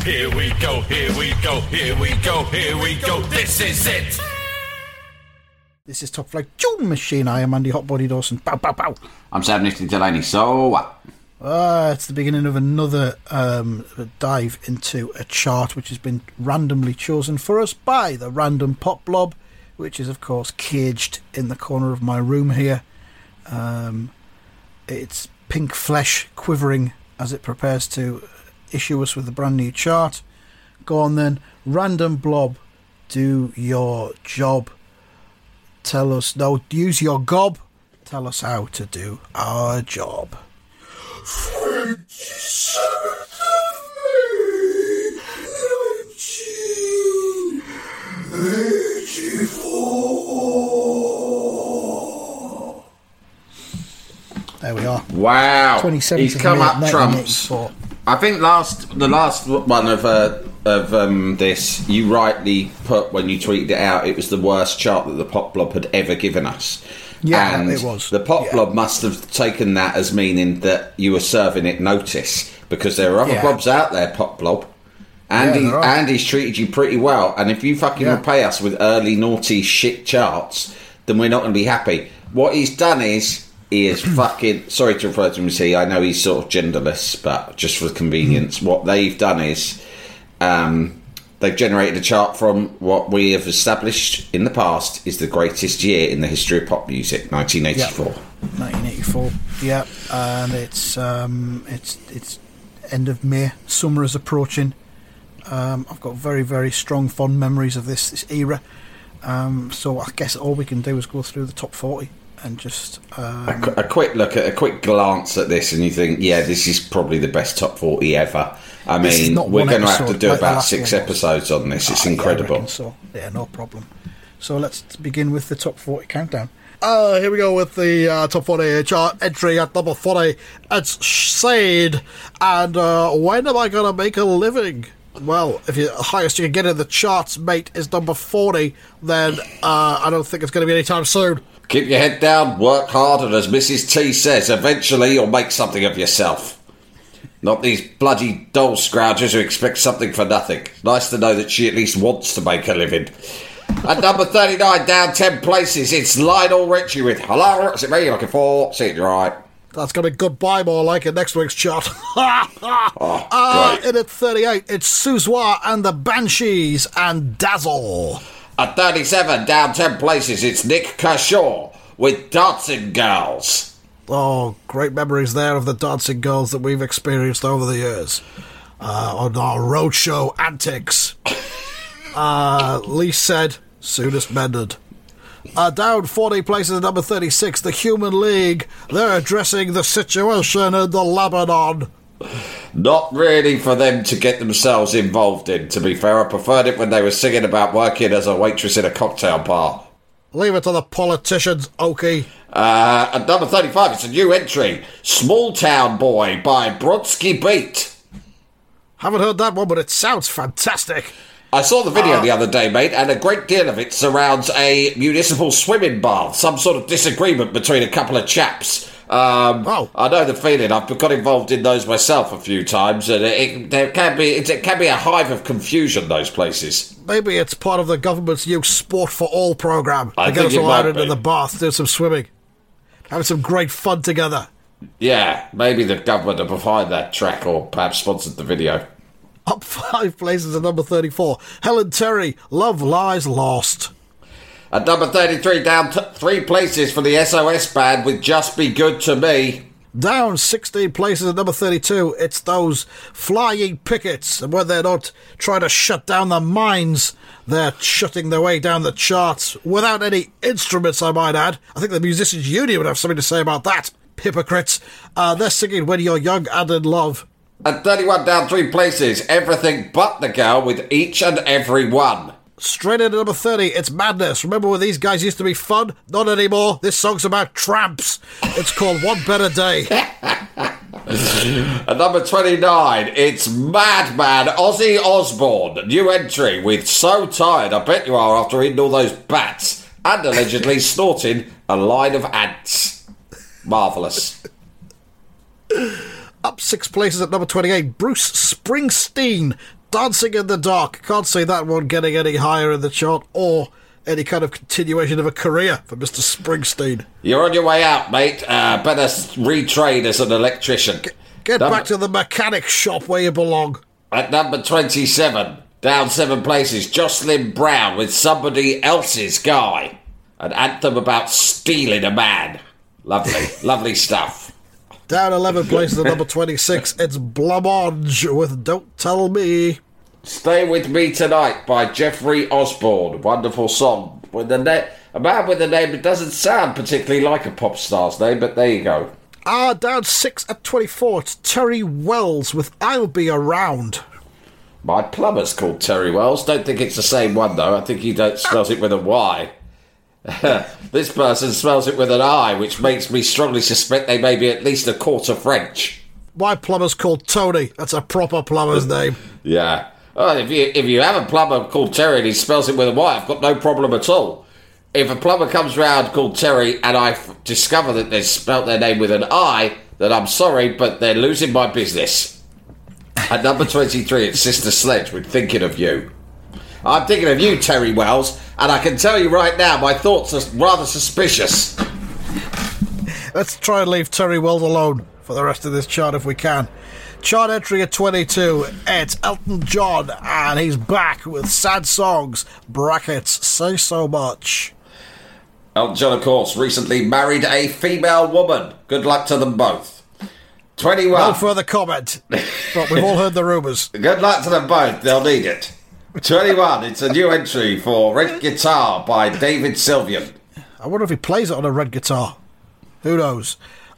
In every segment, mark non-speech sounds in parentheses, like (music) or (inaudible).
Here we go, here we go, here we go, here we go. This is it. This is Top Flight Tune Machine. I am Andy Hotbody Dawson. Bow, bow, bow. I'm Sam Nifty Delaney, so what? Ah, it's the beginning of another um, dive into a chart which has been randomly chosen for us by the random pop blob, which is, of course, caged in the corner of my room here. Um, its pink flesh quivering as it prepares to issue us with a brand new chart. Go on then, random blob, do your job. Tell us, no, use your gob. Tell us how to do our job. There we are. Wow. 27th He's come May, up trumps. 1984. I think last the last one of uh, of um, this you rightly put when you tweeted it out. It was the worst chart that the pop blob had ever given us. Yeah, and it was. The pop Yeah. blob must have taken that as meaning that you were serving it notice because there are other Yeah. blobs out there. Pop blob. Andy, there are. Andy's treated you pretty well, and if you fucking Yeah. repay us with early naughty shit charts, then we're not going to be happy. What he's done is he is fucking. Sorry to refer to him as he. I know he's sort of genderless, but just for convenience, what they've done is um, they've generated a chart from what we have established in the past is the greatest year in the history of pop music, 1984. 1984. Yeah, and it's um, it's it's end of May. Summer is approaching. Um, I've got very very strong fond memories of this this era. Um, so I guess all we can do is go through the top 40 and just um, A, qu- a quick look at a quick glance at this, and you think, yeah, this is probably the best top 40 ever. I mean, we're going to have to do like about six episodes on this. It's yeah, I incredible. reckon so yeah, no problem. So let's begin with the top 40 countdown. Uh, here we go with the uh, top 40 chart entry at number 40. It's Sade. And uh, when am I going to make a living? Well, if you, the highest you can get in the charts, mate, is number 40, then uh, I don't think it's going to be anytime soon. Keep your head down, work hard, and as Mrs. T says, eventually you'll make something of yourself. Not these bloody doll scroungers who expect something for nothing. Nice to know that she at least wants to make a living. At number 39, down 10 places, it's Lionel Richie with Hello, is it me you're looking for? See it right. That's going to be goodbye more like in next week's chart. (laughs) Oh, uh, in at 38, it's Siouxsie and the Banshees and Dazzle. At 37, down 10 places, it's Nik Kershaw with Dancing Girls. Oh, great memories there of the dancing girls that we've experienced over the years uh, on our roadshow antics. (coughs) Uh, Lee said, soonest mended. Uh, down 40 places at number 36, the Human League. They're addressing the situation in the Lebanon. Not really for them to get themselves involved in, to be fair. I preferred it when they were singing about working as a waitress in a cocktail bar. Leave it to the politicians, Oakey. Uh, at number 35, it's a new entry Small Town Boy by Bronski Beat. Haven't heard that one, but it sounds fantastic. I saw the video the other day, mate, and a great deal of it surrounds a municipal swimming bath, some sort of disagreement between a couple of chaps. Um, Oh. I know the feeling. I've got involved in those myself a few times, and it, there can be it, it can be a hive of confusion. Those places. Maybe it's part of the government's new Sport for All program. I to get us it all out into the bath, do some swimming, having some great fun together. Yeah, maybe the government are behind that track or perhaps sponsored the video. Up five places at number 34. Helen Terry, Love Lies Lost. At number 33, down t- three places for the SOS band with Just Be Good to Me. Down 16 places at number 32. It's those flying pickets. And when they're not trying to shut down the mines, they're shutting their way down the charts without any instruments, I might add. I think the Musicians Union would have something to say about that. Hypocrites. Uh, they're singing When You're Young and in Love. At 31, down three places, everything but the girl with each and every one. Straight into number 30, it's Madness. Remember when these guys used to be fun? Not anymore. This song's about tramps. It's called One Better Day. (laughs) At number 29, it's Madman Ozzy Osbourne. New entry with So Tired. I bet you are after eating all those bats and allegedly (laughs) snorting a line of ants. Marvellous. Up six places at number 28, Bruce Springsteen. Dancing in the Dark. Can't see that one getting any higher in the chart or any kind of continuation of a career for Mr. Springsteen. You're on your way out, mate. Uh, better retrain as an electrician. Get Number- back to the mechanic shop where you belong. At number 27, down seven places, Jocelyn Brown with Somebody Else's Guy. An anthem about stealing a man. Lovely, (laughs) lovely stuff. Down 11 places at number 26, it's Blancmange with Don't Tell Me. Stay with Me Tonight by Jeffrey Osborne. Wonderful song. With the na- a man with a name that doesn't sound particularly like a pop star's name, but there you go. Ah, down 6 at 24, it's Terri Wells with I'll Be Around. My plumber's called Terry Wells. Don't think it's the same one though. I think he don't spells it with a Y. (laughs) this person smells it with an I, which makes me strongly suspect they may be at least a quarter French. My plumber's called Tony. That's a proper plumber's name. Yeah. Well, if you if you have a plumber called Terry and he spells it with a Y, I've got no problem at all. If a plumber comes round called Terry and I f- discover that they've spelt their name with an I, then I'm sorry, but they're losing my business. At number 23, it's Sister Sledge with Thinking of You. I'm thinking of you, Terry Wells, and I can tell you right now, my thoughts are rather suspicious. Let's try and leave Terry Wells alone for the rest of this chart if we can. Chart entry at 22, it's Elton John, and he's back with sad songs. Brackets, say so much. Elton John, of course, recently married a female woman. Good luck to them both. 21. No further comment, but we've all heard the rumours. (laughs) Good luck to them both. They'll need it. 21. It's a new entry for Red Guitar by David Sylvian. I wonder if he plays it on a red guitar. Who knows?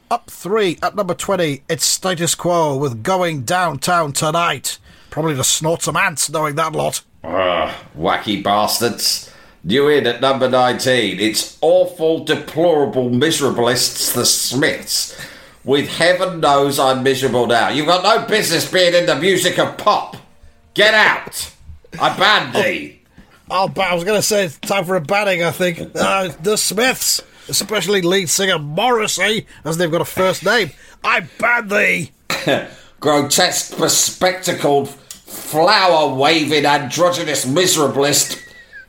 Up three at number 20, it's Status Quo with Going Downtown Tonight. Probably to snort some ants knowing that lot. Ugh, wacky bastards. New in at number 19. It's Awful, Deplorable Miserablists, the Smiths. With Heaven Knows I'm Miserable Now. You've got no business being in the music of pop. Get out. I banned thee. Oh, but I was going to say it's time for a banning, I think. Uh, the Smiths, especially lead singer Morrissey, as they've got a first name. I ban thee. (laughs) grotesque, bespectacled, flower waving, androgynous miserablist,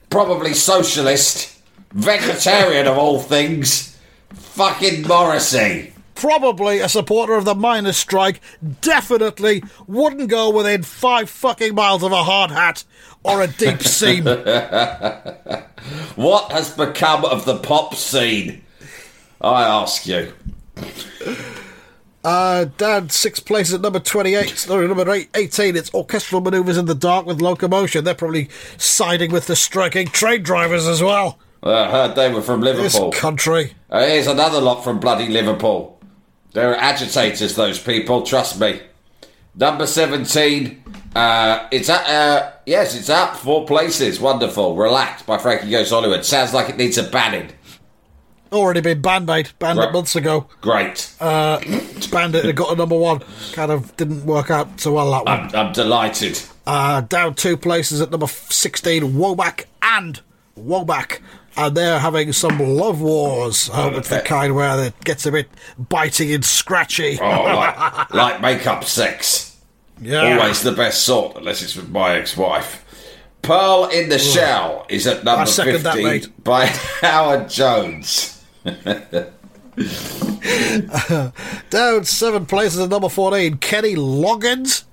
probably socialist, vegetarian of all things, fucking Morrissey. Probably a supporter of the miners' strike, definitely wouldn't go within five fucking miles of a hard hat or a deep (laughs) seam. What has become of the pop scene? I ask you. Uh, down six places at number 28. Sorry, number eight, 18. It's orchestral maneuvers in the dark with locomotion. They're probably siding with the striking train drivers as well. I heard they were from Liverpool. This country. Uh, here's another lot from bloody Liverpool. They're agitators, those people, trust me. Number 17, uh, it's at, uh, yes, it's up, four places. Wonderful. Relaxed by Frankie Goes Hollywood. Sounds like it needs a banning. Already been banned, mate. Banned it months ago. Great. Uh, it's banned it and got a number one. Kind of didn't work out so well that one. I'm, I'm delighted. Uh, down two places at number 16, Womack and Womack. And they're having some love wars. It's the kind where it gets a bit biting and scratchy. Oh, like, (laughs) like makeup sex. yeah. Always the best sort, unless it's with my ex-wife. Pearl in the Shell is at number second that, 15 by (laughs) Howard Jones. (laughs) Down seven places at number 14, Kenny Loggins.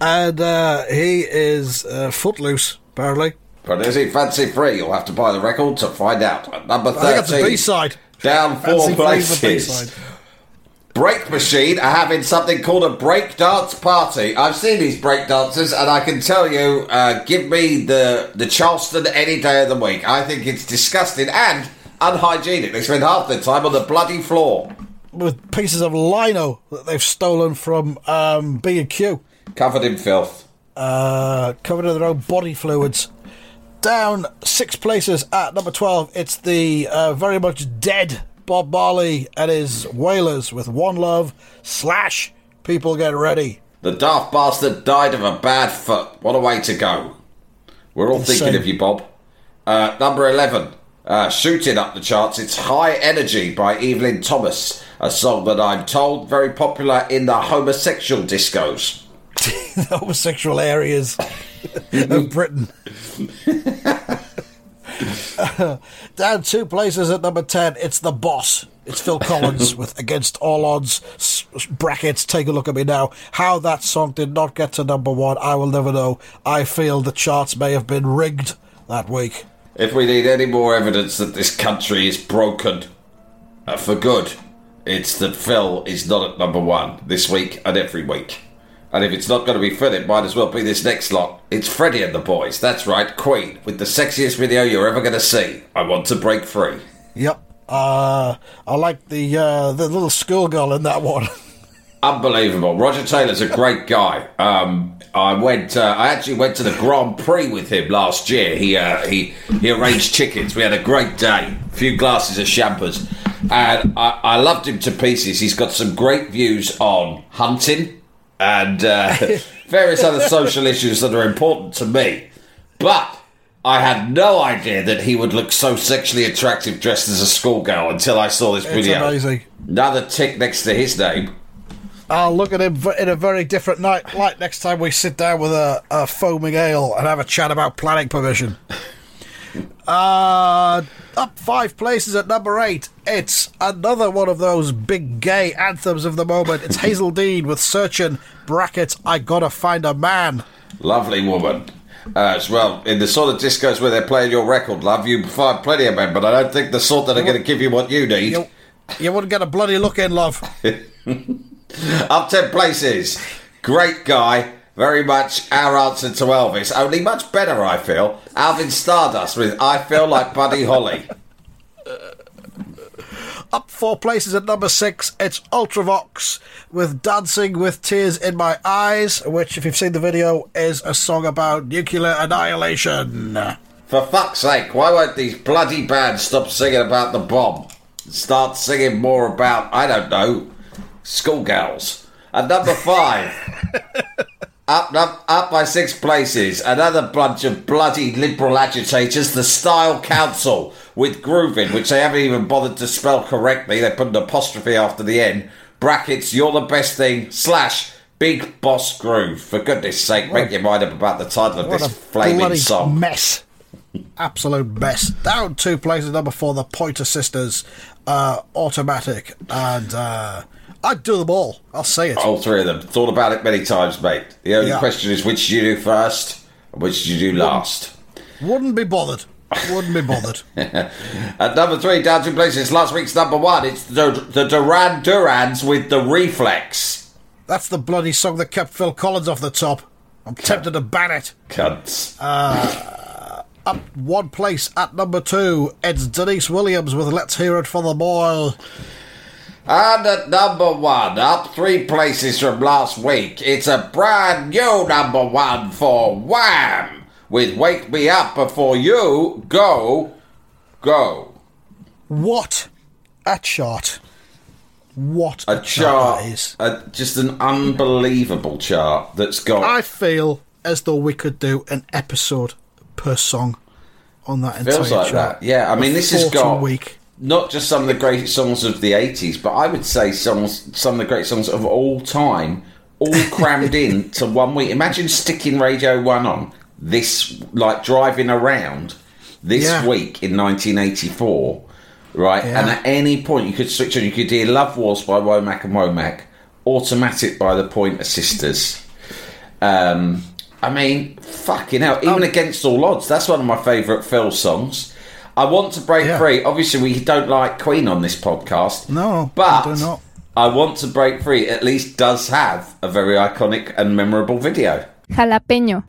And uh, he is uh, footloose, apparently. But is he fancy free? You'll have to buy the record to find out. At number I think that's a 13, B-side. down four Fancy places. Break Machine are having something called a break dance party. I've seen these break dancers, and I can tell you, uh, give me the the Charleston any day of the week. I think it's disgusting and unhygienic. They spend half their time on the bloody floor, With pieces of lino that they've stolen from um, B&Q. covered in filth. uh, covered in their own body fluids. Down six places at number 12, it's the uh, very much dead Bob Marley and his Wailers with One Love slash People Get Ready. The daft bastard died of a bad foot. What a way to go. We're all Insane. thinking of you, Bob. Uh, number 11. Uh, shooting up the charts, it's High Energy by Evelyn Thomas, a song that I'm told very popular in the homosexual discos. (laughs) the homosexual areas (laughs) of Britain. (laughs) (laughs) Down two places at number 10, it's The Boss. It's Phil (laughs) Collins with Against All Odds. Brackets, take a look at me now. How that song did not get to number one, I will never know. I feel the charts may have been rigged that week. If we need any more evidence that this country is broken uh, for good, it's that Phil is not at number one this week and every week. And if it's not going to be Phil, it might as well be this next lot. It's Freddie and the boys. That's right, Queen, with the sexiest video you're ever going to see. I want to break free. Yep. Uh, I like the uh, the little schoolgirl in that one. (laughs) Unbelievable. Roger Taylor's a great guy. Um, I went. Uh, I actually went to the Grand Prix with him last year. He uh, he he arranged tickets. We had a great day. A few glasses of champers, and I, I loved him to pieces. He's got some great views on hunting and uh, (laughs) various other social issues that are important to me. But I had no idea that he would look so sexually attractive dressed as a schoolgirl until I saw this It's video. amazing. Another tick next to his name. I'll look at him in a very different night, light next time we sit down with a, a foaming ale and have a chat about planning permission. (laughs) Uh, up five places at number eight. It's another one of those big gay anthems of the moment. It's Hazell (laughs) Dean with Searching brackets. I gotta find a man. Lovely woman. Uh, as well, in the sort of discos where they're playing your record, love, you find plenty of men, but I don't think the sort that are going to give you what you need. You, you wouldn't get a bloody look in, love. (laughs) Up 10 places. Great guy. Very much our answer to Elvis. Only much better, I feel. Alvin Stardust with I Feel Like Buddy Holly. (laughs) Up four places at number six, it's Ultravox with Dancing with Tears in My Eyes, which, if you've seen the video, is a song about nuclear annihilation. For fuck's sake, why won't these bloody bands stop singing about the bomb? Start singing more about, I don't know, schoolgirls. At number five, (laughs) up, up, up by six places, another bunch of bloody liberal agitators, the Style Council, with Groovin, which they haven't even bothered to spell correctly. They put an apostrophe after the end. Brackets, you're the best thing, slash, Big Boss Groove. For goodness sake, make your mind up about the title of this flaming song. mess. Absolute mess. Down two places, number four, the Pointer Sisters, uh, Automatic, and uh, I'd do them all. I'll say it. All three of them. Thought about it many times, mate. The only Yeah. question is which did you do first and which did you do last. Wouldn't be bothered. Wouldn't be bothered. (laughs) At number three, down two places, last week's number one, it's the, the Duran Durans with the Reflex. That's the bloody song that kept Phil Collins off the top. I'm tempted to ban it. Cunts. Uh, up one place at number two, it's Deniece Williams with Let's Hear It for the Boy. And at number one, up three places from last week, it's a brand new number one for Wham! With Wake Me Up Before You Go, Go. What a chart. What A chart, that is. a, just an unbelievable chart that's got I feel as though we could do an episode per song on that entire Feels like chart. that. Yeah, I mean, this has 40 got week. Not just some of the great songs of the 80s, but I would say songs, some of the great songs of all time, all (laughs) crammed in to one week. Imagine sticking Radio 1 on this, like driving around this Yeah. week in 1984 right? Yeah. And at any point you could switch on. You could hear "Love Wars" by Womack and Womack, "Automatic" by the Pointer Sisters. Um, I mean, fucking hell! Even against all odds, that's one of my favourite Phil songs. I want to break Yeah. free. Obviously, we don't like Queen on this podcast. No, but we not. I want to break free. At least does have a very iconic and memorable video. Jalapeño.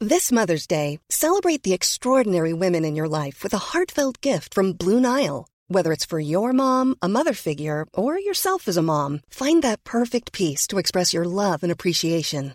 This Mother's Day, celebrate the extraordinary women in your life with a heartfelt gift from Blue Nile. Whether it's for your mom, a mother figure, or yourself as a mom, find that perfect piece to express your love and appreciation.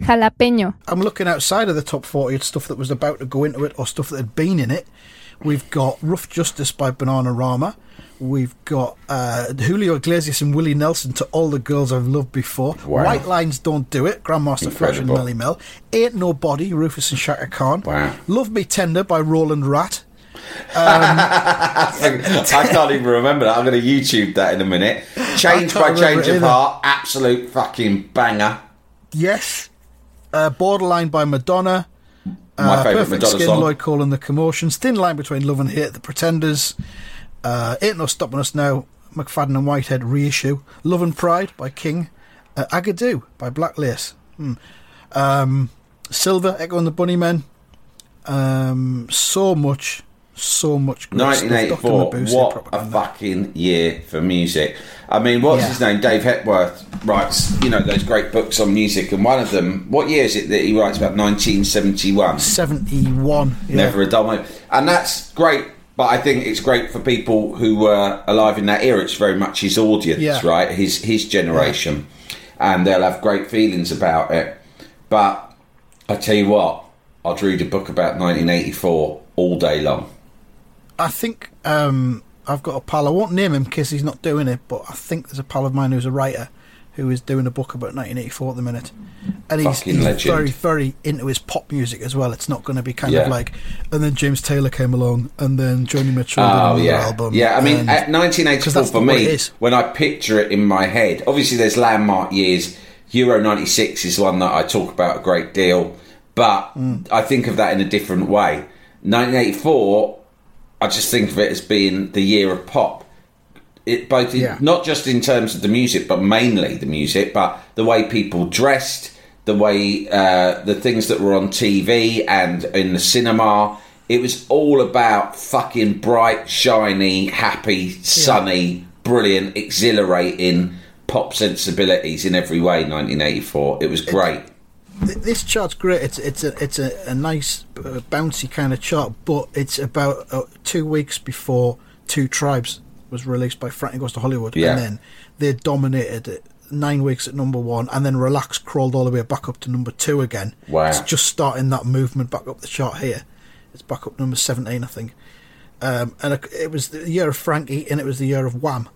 Jalapeño. I'm looking outside of the top 40 at stuff that was about to go into it or stuff that had been in it. We've got Rough Justice by Bananarama. We've got uh, Julio Iglesias and Willie Nelson to All the Girls I've Loved Before. Wow. White Lines Don't Do It, Grandmaster Flash and Incredible. Melle Mel. Ain't Nobody, Rufus and Chaka Khan. Wow. Love Me Tender by Roland Rat. (laughs) I can't even remember that. I'm going to YouTube that in a minute. Change by Change of. Heart, absolute fucking banger. Yes. Uh, Borderline by Madonna. My Uh, favourite Perfect Madonna Skin, song. Lloyd Cole and the Commotions. Thin line between love and hate, The Pretenders. Uh, Ain't No Stopping Us Now, McFadden and Whitehead reissue. Love and Pride by King. Uh, Agadoo by Black Lace. Hmm. Um, Silver, Echo and the Bunnymen. Um, so much, so much great stuff. 1984. Mabuse, What a fucking year for music. I mean, what's Yeah. his name? Dave Hepworth writes, you know, those great books on music, and one of them, what year is it that he writes about? 1971. 71. Yeah. Never a dull moment. And that's great, but I think it's great for people who were alive in that era. It's very much his audience, Yeah. right? His his generation. And they'll have great feelings about it. But I tell you what, I'd read a book about 1984 all day long. I think um, I've got a pal. I won't name him because he's not doing it, but I think there's a pal of mine who's a writer who is doing a book about 1984 at the minute, and he's, he's very, very into his pop music as well. It's not going to be kind Yeah. of like, and then James Taylor came along, and then Joni Mitchell did Oh another yeah, album. yeah. I mean, and- at 'cause 1984 for me, when I picture it in my head, obviously there's landmark years. Euro 96 is one that I talk about a great deal, but Mm. I think of that in a different way. 1984, I just think of it as being the year of pop. It both in- Yeah. not just in terms of the music, but mainly the music, but the way people dressed, the way uh, the things that were on TV and in the cinema. It was all about fucking bright, shiny, happy, sunny, brilliant, exhilarating pop sensibilities in every way. 1984. It was great. Th- this chart's great. It's it's a it's a, a nice uh, bouncy kind of chart, but it's about uh, two weeks before Two Tribes was released by Frank Goes to Hollywood, Yeah. and then they dominated it. Nine weeks at number one, and then Relax crawled all the way back up to number two again. Wow. It's just starting that movement back up the chart here. It's back up number seventeen, I think. Um, and it, was the year of Frankie, and it was the year of Wham.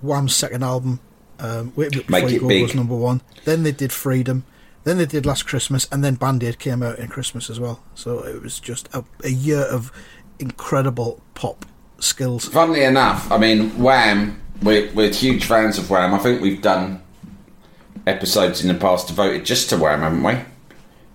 Wham's second album, um, Wait Before Make You Go, Big. was number one. Then they did Freedom. Then they did Last Christmas, and then Band Aid came out in Christmas as well. So it was just a, a year of incredible pop skills. Funnily enough, I mean, Wham, we're, we're huge fans of Wham. I think we've done episodes in the past devoted just to Wham, haven't we?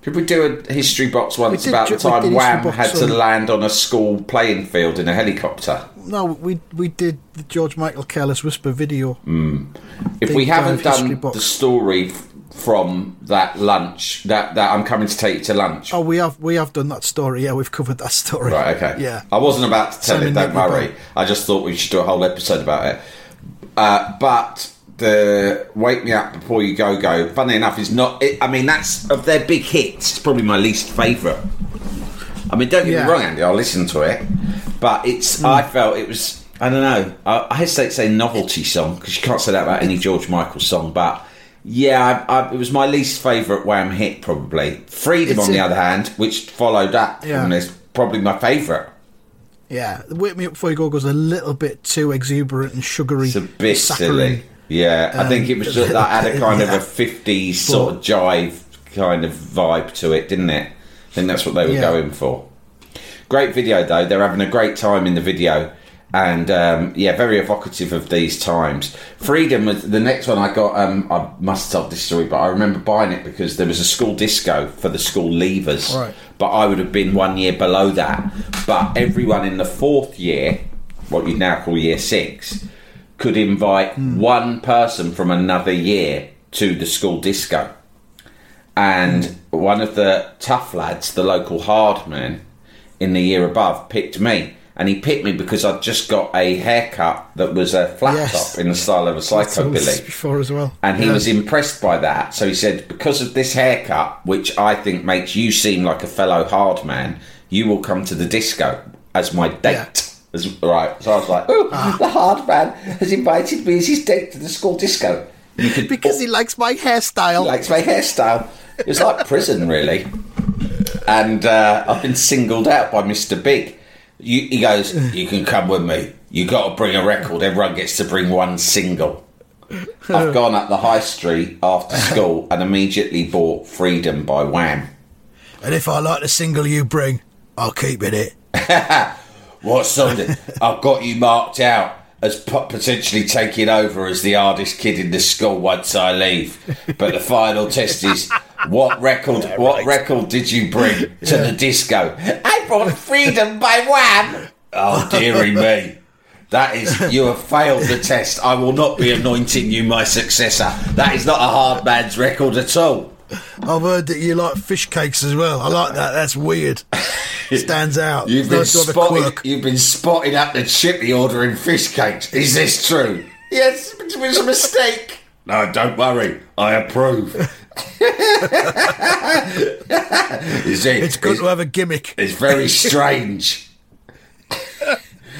Did we do a history box once did about the time Wham had to land on a school playing field in a helicopter? No, we we did the George Michael Careless Whisper video. Hmm. If we haven't done box. the story from that lunch, that, that I'm coming to take you to lunch. Oh, we have we have done that story. Yeah, we've covered that story. Right, okay. Yeah. I wasn't about to tell Simon it, don't worry. I just thought we should do a whole episode about it. Uh, but the "Wake Me Up Before You Go Go." Funny enough, is not. It, I mean, that's of their big hits. It's probably my least favourite. I mean, don't get Yeah. me wrong, Andy. I'll listen to it, but it's. I felt it was. I don't know. I, I hesitate to say novelty song because you can't say that about any George Michael song, but. Yeah, I, I, it was my least favourite Wham hit, probably. Freedom, It's on the a- other hand, which followed up Yeah. from this, probably my favourite. Yeah, the Wake Me Up Before You Go goes a little bit too exuberant and sugary. It's a bit saccharine. silly. Yeah, I think it um, was just, that had a (laughs) kind yeah. of a 50s sort of jive kind of vibe to it, didn't it? I think that's what they were Yeah. going for. Great video though. They're having a great time in the video, and um, yeah, very evocative of these times. Freedom was the next one I got. Um, I must tell this story, but I remember buying it because there was a school disco for the school leavers. Right. But I would have been one year below that. But everyone in the fourth year, what you'd now call year six, could invite one person from another year to the school disco. And one of the tough lads, the local hard man in the year above, picked me. And he picked me because I'd just got a haircut that was a flat Yes. top in the style of a psychobilly before as well. and he Yeah. was impressed by that. So he said, because of this haircut, which I think makes you seem like a fellow hard man, you will come to the disco as my date. As, right. So I was like, oh, Ah. the hard man has invited me as his date to the school disco. You could because he likes my hairstyle. He likes my hairstyle. It was like prison, really. And uh, I've been singled out by Mr. Big. You, he goes, "You can come with me. You got to bring a record. Everyone gets to bring one single." I've (laughs) gone up the high street after school and immediately bought "Freedom" by Wham. and if I like the single you bring, I'll keep it. It. (laughs) What did- I've got you marked out as potentially taking over as the hardest kid in the school once I leave. But the final test is what record? What record did you bring to the disco? I brought "Freedom" by Wham. Oh dearie me. That is, you have failed the test. I will not be anointing you my successor. That is not a hard man's record at all. I've heard that you like fish cakes as well. I like that. That's weird. It stands out. You've been nice to have a spotted. You've been spotted up the chippy ordering fish cakes. Is this true? Yes, it was a mistake. No, don't worry. I approve. Is it? It's good to have a gimmick. It's very strange.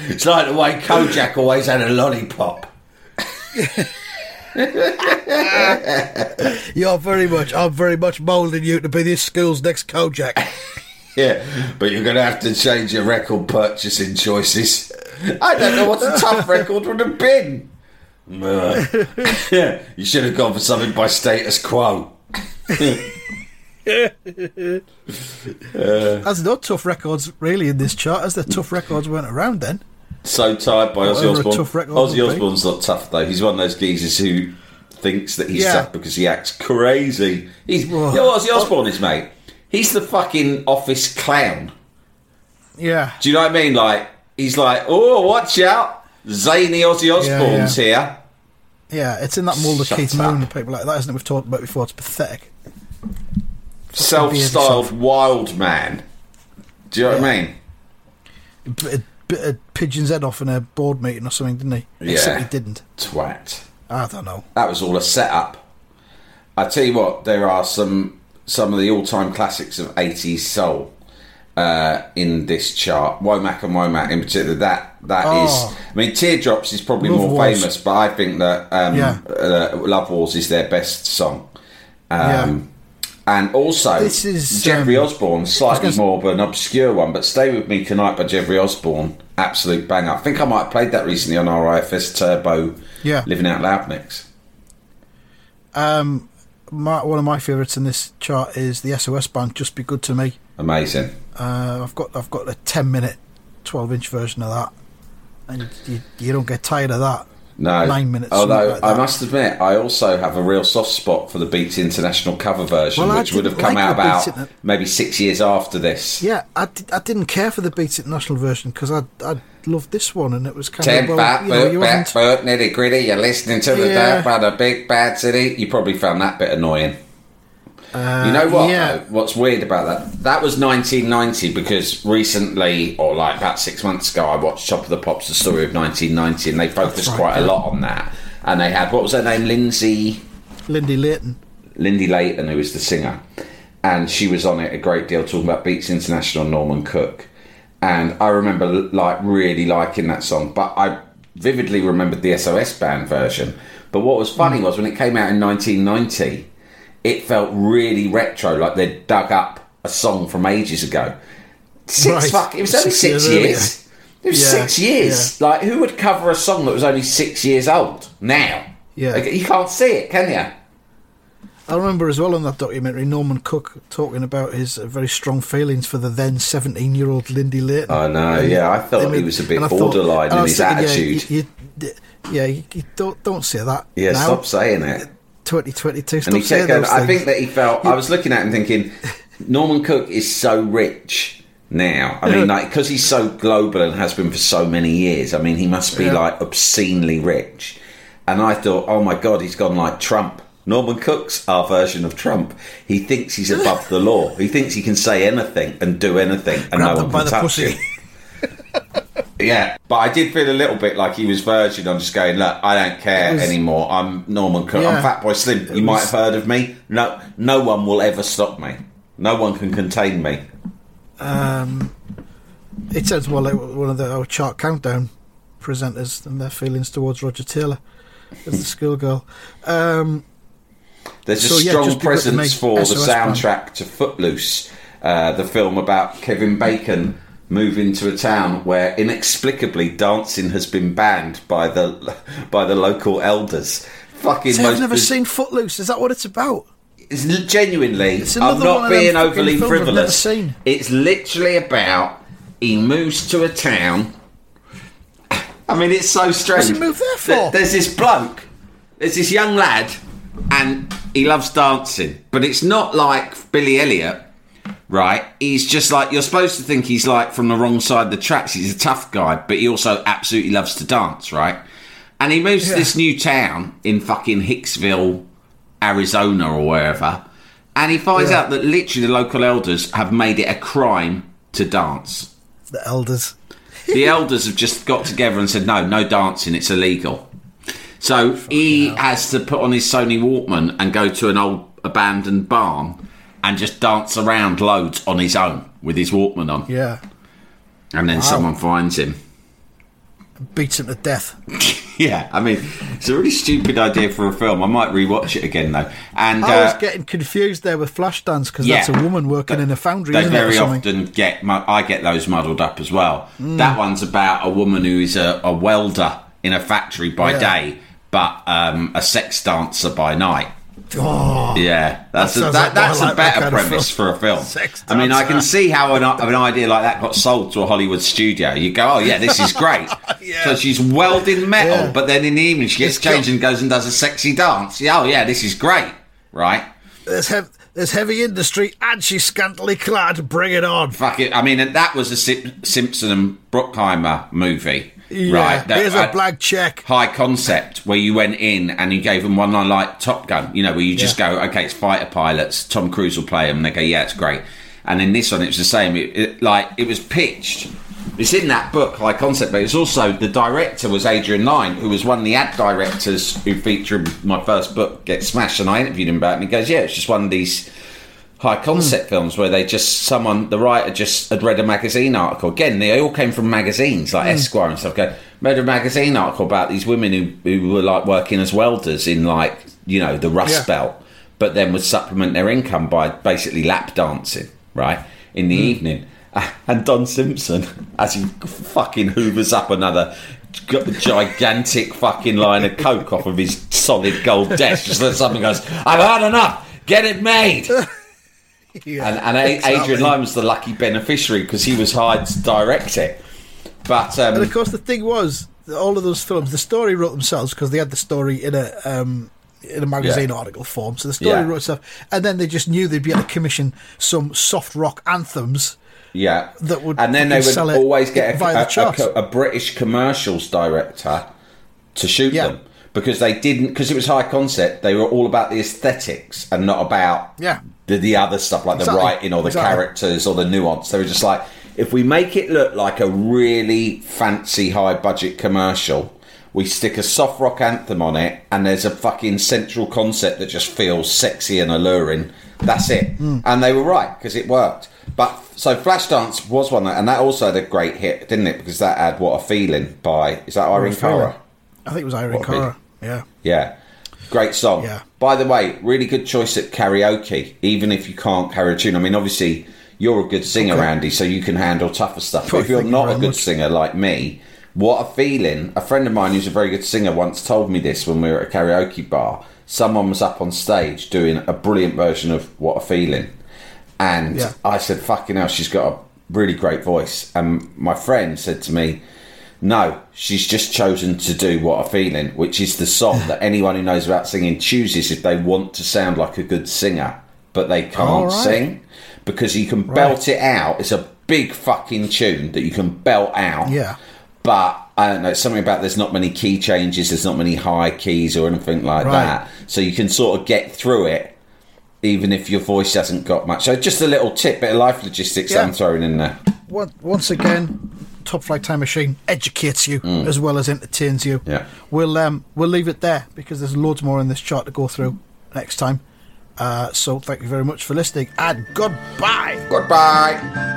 it's like the way Kojak always had a lollipop. (laughs) You're very much. I'm very much moulding you to be this school's next Kojak. Yeah, but you're going to have to change your record purchasing choices. I don't know what a tough record would have been. (laughs) Yeah, you should have gone for something by status quo. (laughs) There's no tough records really in this chart, as the tough records weren't around then. So tired by Ozzy Whatever a Osbourne. tough record Ozzy be. Osbourne's not tough though. He's one of those geezers who thinks that he's Yeah. tough because he acts crazy. He's you know what Ozzy Osbourne is, mate. He's the fucking office clown. Yeah. Do you know what I mean? Like he's like, oh, watch out, zany Ozzy Osbourne's here. Yeah, it's in that mould of Shut Keith. Moon and people like that, isn't it? We've talked about before. It's pathetic. Self-styled wild man. Do you know what I mean? He bit a, bit a pigeon's head off in a board meeting or something, didn't he? Yeah. Except he didn't. Twat. I don't know. That was all a setup. I tell you what, there are some some of the all-time classics of '80s soul uh, in this chart. Womack and Womack in particular. That that is. Oh. I mean, Teardrops is probably Love more Wars. famous, but I think that um, Yeah. uh, Love Wars is their best song. Um, And also, This is, Jeffrey um, Osborne, slightly more of an obscure one, but Stay With Me Tonight by Jeffrey Osborne, absolute banger. I think I might have played that recently on our IFS Turbo Yeah. Living Out Loud mix. Um, my, one of my favourites in this chart is the SOS band. Just be good to me. Amazing. Uh, I've got I've got a ten minute, twelve inch version of that, and you, you don't get tired of that. No, Nine minutes, Although like I must admit, I also have a real soft spot for the Beat International cover version, Well, which would have come like out about Interna- maybe six years after this. Yeah, I, did, I didn't care for the Beats International version because I I loved this one, and it was kind Ten of well, fat, you know, boot, you bat, boot, nitty gritty. You're listening to the Yeah. dirt by the big bad city. You probably found that bit annoying. Uh, you know what? Yeah, though? What's weird about that? That was 1990 because recently, or like about six months ago, I watched Top of the Pops: The Story of 1990, and they focused right, quite a lot on that. and they had what was her name, Lindsay. Lindy Layton. Lindy Layton, who was the singer, and she was on it a great deal talking about Beats International Norman Cook. And I remember like really liking that song, but I vividly remembered the SOS band version. But what was funny was when it came out in 1990, it felt really retro, like they'd dug up a song from ages ago. Six Right. fuck, it was only Six six, years years. It was Yeah, six years. Like who would cover a song that was only six years old now? Yeah. Like, you can't see it, can you? I remember as well in that documentary Norman Cook talking about his uh, very strong feelings for the then 17 year old Lindy Layton. I know, yeah, I thought he was a bit borderline and I in his thinking, attitude. Yeah, you, you, yeah, you don't don't say that. Yeah, now. stop saying it. 2022. Stop And he kept going. I think that he felt. I was looking at him thinking, (laughs) Norman Cook is so rich now. I mean, like because he's so global and has been for so many years. I mean, he must be Yeah. like obscenely rich. And I thought, oh my god, he's gone like Trump. Norman Cook's our version of Trump. He thinks he's above the law. He thinks he can say anything and do anything, and Grab no one can touch pussy. him. (laughs) Yeah, but I did feel a little bit like he was verging on just going, look, I don't care was- anymore. I'm Norman Cook. Yeah. I'm Fatboy Slim. You It might have heard of me. No, no one will ever stop me. No one can contain me. It sounds well like one of the our chart countdown presenters and their feelings towards Roger Taylor as the (laughs) schoolgirl. Um, There's So, a yeah, strong it presence for the SOS band. soundtrack to Footloose, uh, the film about Kevin Bacon moving into a town where inexplicably dancing has been banned by the by the local elders. Fucking see, I've never seen Footloose. Is that what it's about? It's genuinely. It's I'm not being overly films I've never frivolous. seen. It's literally about he moves to a town. I mean, it's so strange. What's he moved there for? There's this bloke. There's this young lad, and he loves dancing. But it's not like Billy Elliot, right? He's just like you're supposed to think he's like from the wrong side of the tracks. He's a tough guy, but he also absolutely loves to dance, right? And he moves to this new town in fucking Hicksville, Arizona or wherever, and he finds Yeah. out that literally the local elders have made it a crime to dance. The elders. The elders have just got together and said, no, no dancing, it's illegal. So he has to put on his Sony Walkman and go to an old abandoned barn and just dance around loads on his own with his Walkman on. Yeah, And then someone finds him. beats him to death. (laughs) Yeah, I mean, it's a really stupid idea for a film. I might rewatch it again though. And I was uh, getting confused there with Flashdance because Yeah. that's a woman working in a foundry. they very often get I get those muddled up as well. Mm. That one's about a woman who is a, a welder in a factory by Yeah. day, but um, a sex dancer by night. Oh, Yeah, that's That a, that, that's a like that better kind premise for a film. I mean, I can see how an, an idea like that got sold to a Hollywood studio. You go, oh yeah, this is great. (laughs) Yeah. So she's welding metal, Yeah. but then in the evening she gets It's changed and goes and does a sexy dance. Yeah, oh yeah, this is great, right? there's, hev- there's heavy industry and she's scantily clad. Bring it on. Fuck it. I mean, and that was a Sim- Simpson and Bruckheimer movie, Yeah, right? That here's a had blank check. High concept where you went in and you gave them one line like Top Gun, you know, where you just Yeah. go, okay, it's fighter pilots. Tom Cruise will play them. And they go, yeah, it's great. And in this one, it was the same. It, it, like it was pitched. It's in that book, High Concept, but it's also the director was Adrian Lyne, who was one of the ad directors who featured in my first book, Get Smashed, and I interviewed him about it. And he goes, yeah, it's just one of these high hmm. concept films where they just someone the writer just had read a magazine article. Again they all came from magazines like hmm. esquire and stuff. Go read a magazine article about these women who, who were like working as welders in like you know the rust Yeah. belt but then would supplement their income by basically lap dancing right in the hmm. evening. (laughs) And Don Simpson (laughs) as he fucking hoovers up another g- gigantic fucking line of coke off of his solid gold desk. Just let something goes I've had enough. Get it made (laughs) (laughs) Yeah, and, and exactly. Adrian Lyne was the lucky beneficiary because he was hired to direct it. But um, And of course, the thing was, that all of those films, the story wrote themselves because they had the story in a um, in a magazine Yeah. article form. So the story Yeah. wrote itself, and then they just knew they'd be able to commission some soft rock anthems. yeah, that would and then they would always get a, a- a a British commercials director to shoot Yeah. them because they didn't because it was high concept. They were all about the aesthetics and not about Yeah. The the other stuff like Exactly. the writing or the Exactly. characters or the nuance. They were just like if we make it look like a really fancy high budget commercial. We stick a soft rock anthem on it, and there's a fucking central concept that just feels sexy and alluring. That's it. Hmm. And they were right because it worked. But so Flashdance was one, that, and that also had a great hit, didn't it? Because that had "What a Feeling" by is that Irene Cara? I think it was Irene Cara. Yeah. Yeah. Great song. Yeah. By the way, really good choice at karaoke, even if you can't carry a tune. I mean, obviously, you're a good singer, Okay. Andy, so you can handle tougher stuff. But if you're you not a good much. singer like me, what a feeling. A friend of mine who's a very good singer once told me this when we were at a karaoke bar. Someone was up on stage doing a brilliant version of What a Feeling. And Yeah. I said, fucking hell, she's got a really great voice. And my friend said to me, no, she's just chosen to do What a Feeling, which is the song (laughs) that anyone who knows about singing chooses if they want to sound like a good singer, but they oh, can't All right. sing because you can belt it out. It's a big fucking tune that you can belt out. Yeah. But I don't know, it's something about there's not many key changes, there's not many high keys or anything like Right. that. So you can sort of get through it even if your voice hasn't got much. So just a little tip, bit of life logistics Yeah. I'm throwing in there. Once again, Top Flight Time Machine educates you as well as entertains you. Mm. Yeah. We'll um we'll leave it there because there's loads more in this chart to go through next time. Uh, so thank you very much for listening and goodbye. Goodbye.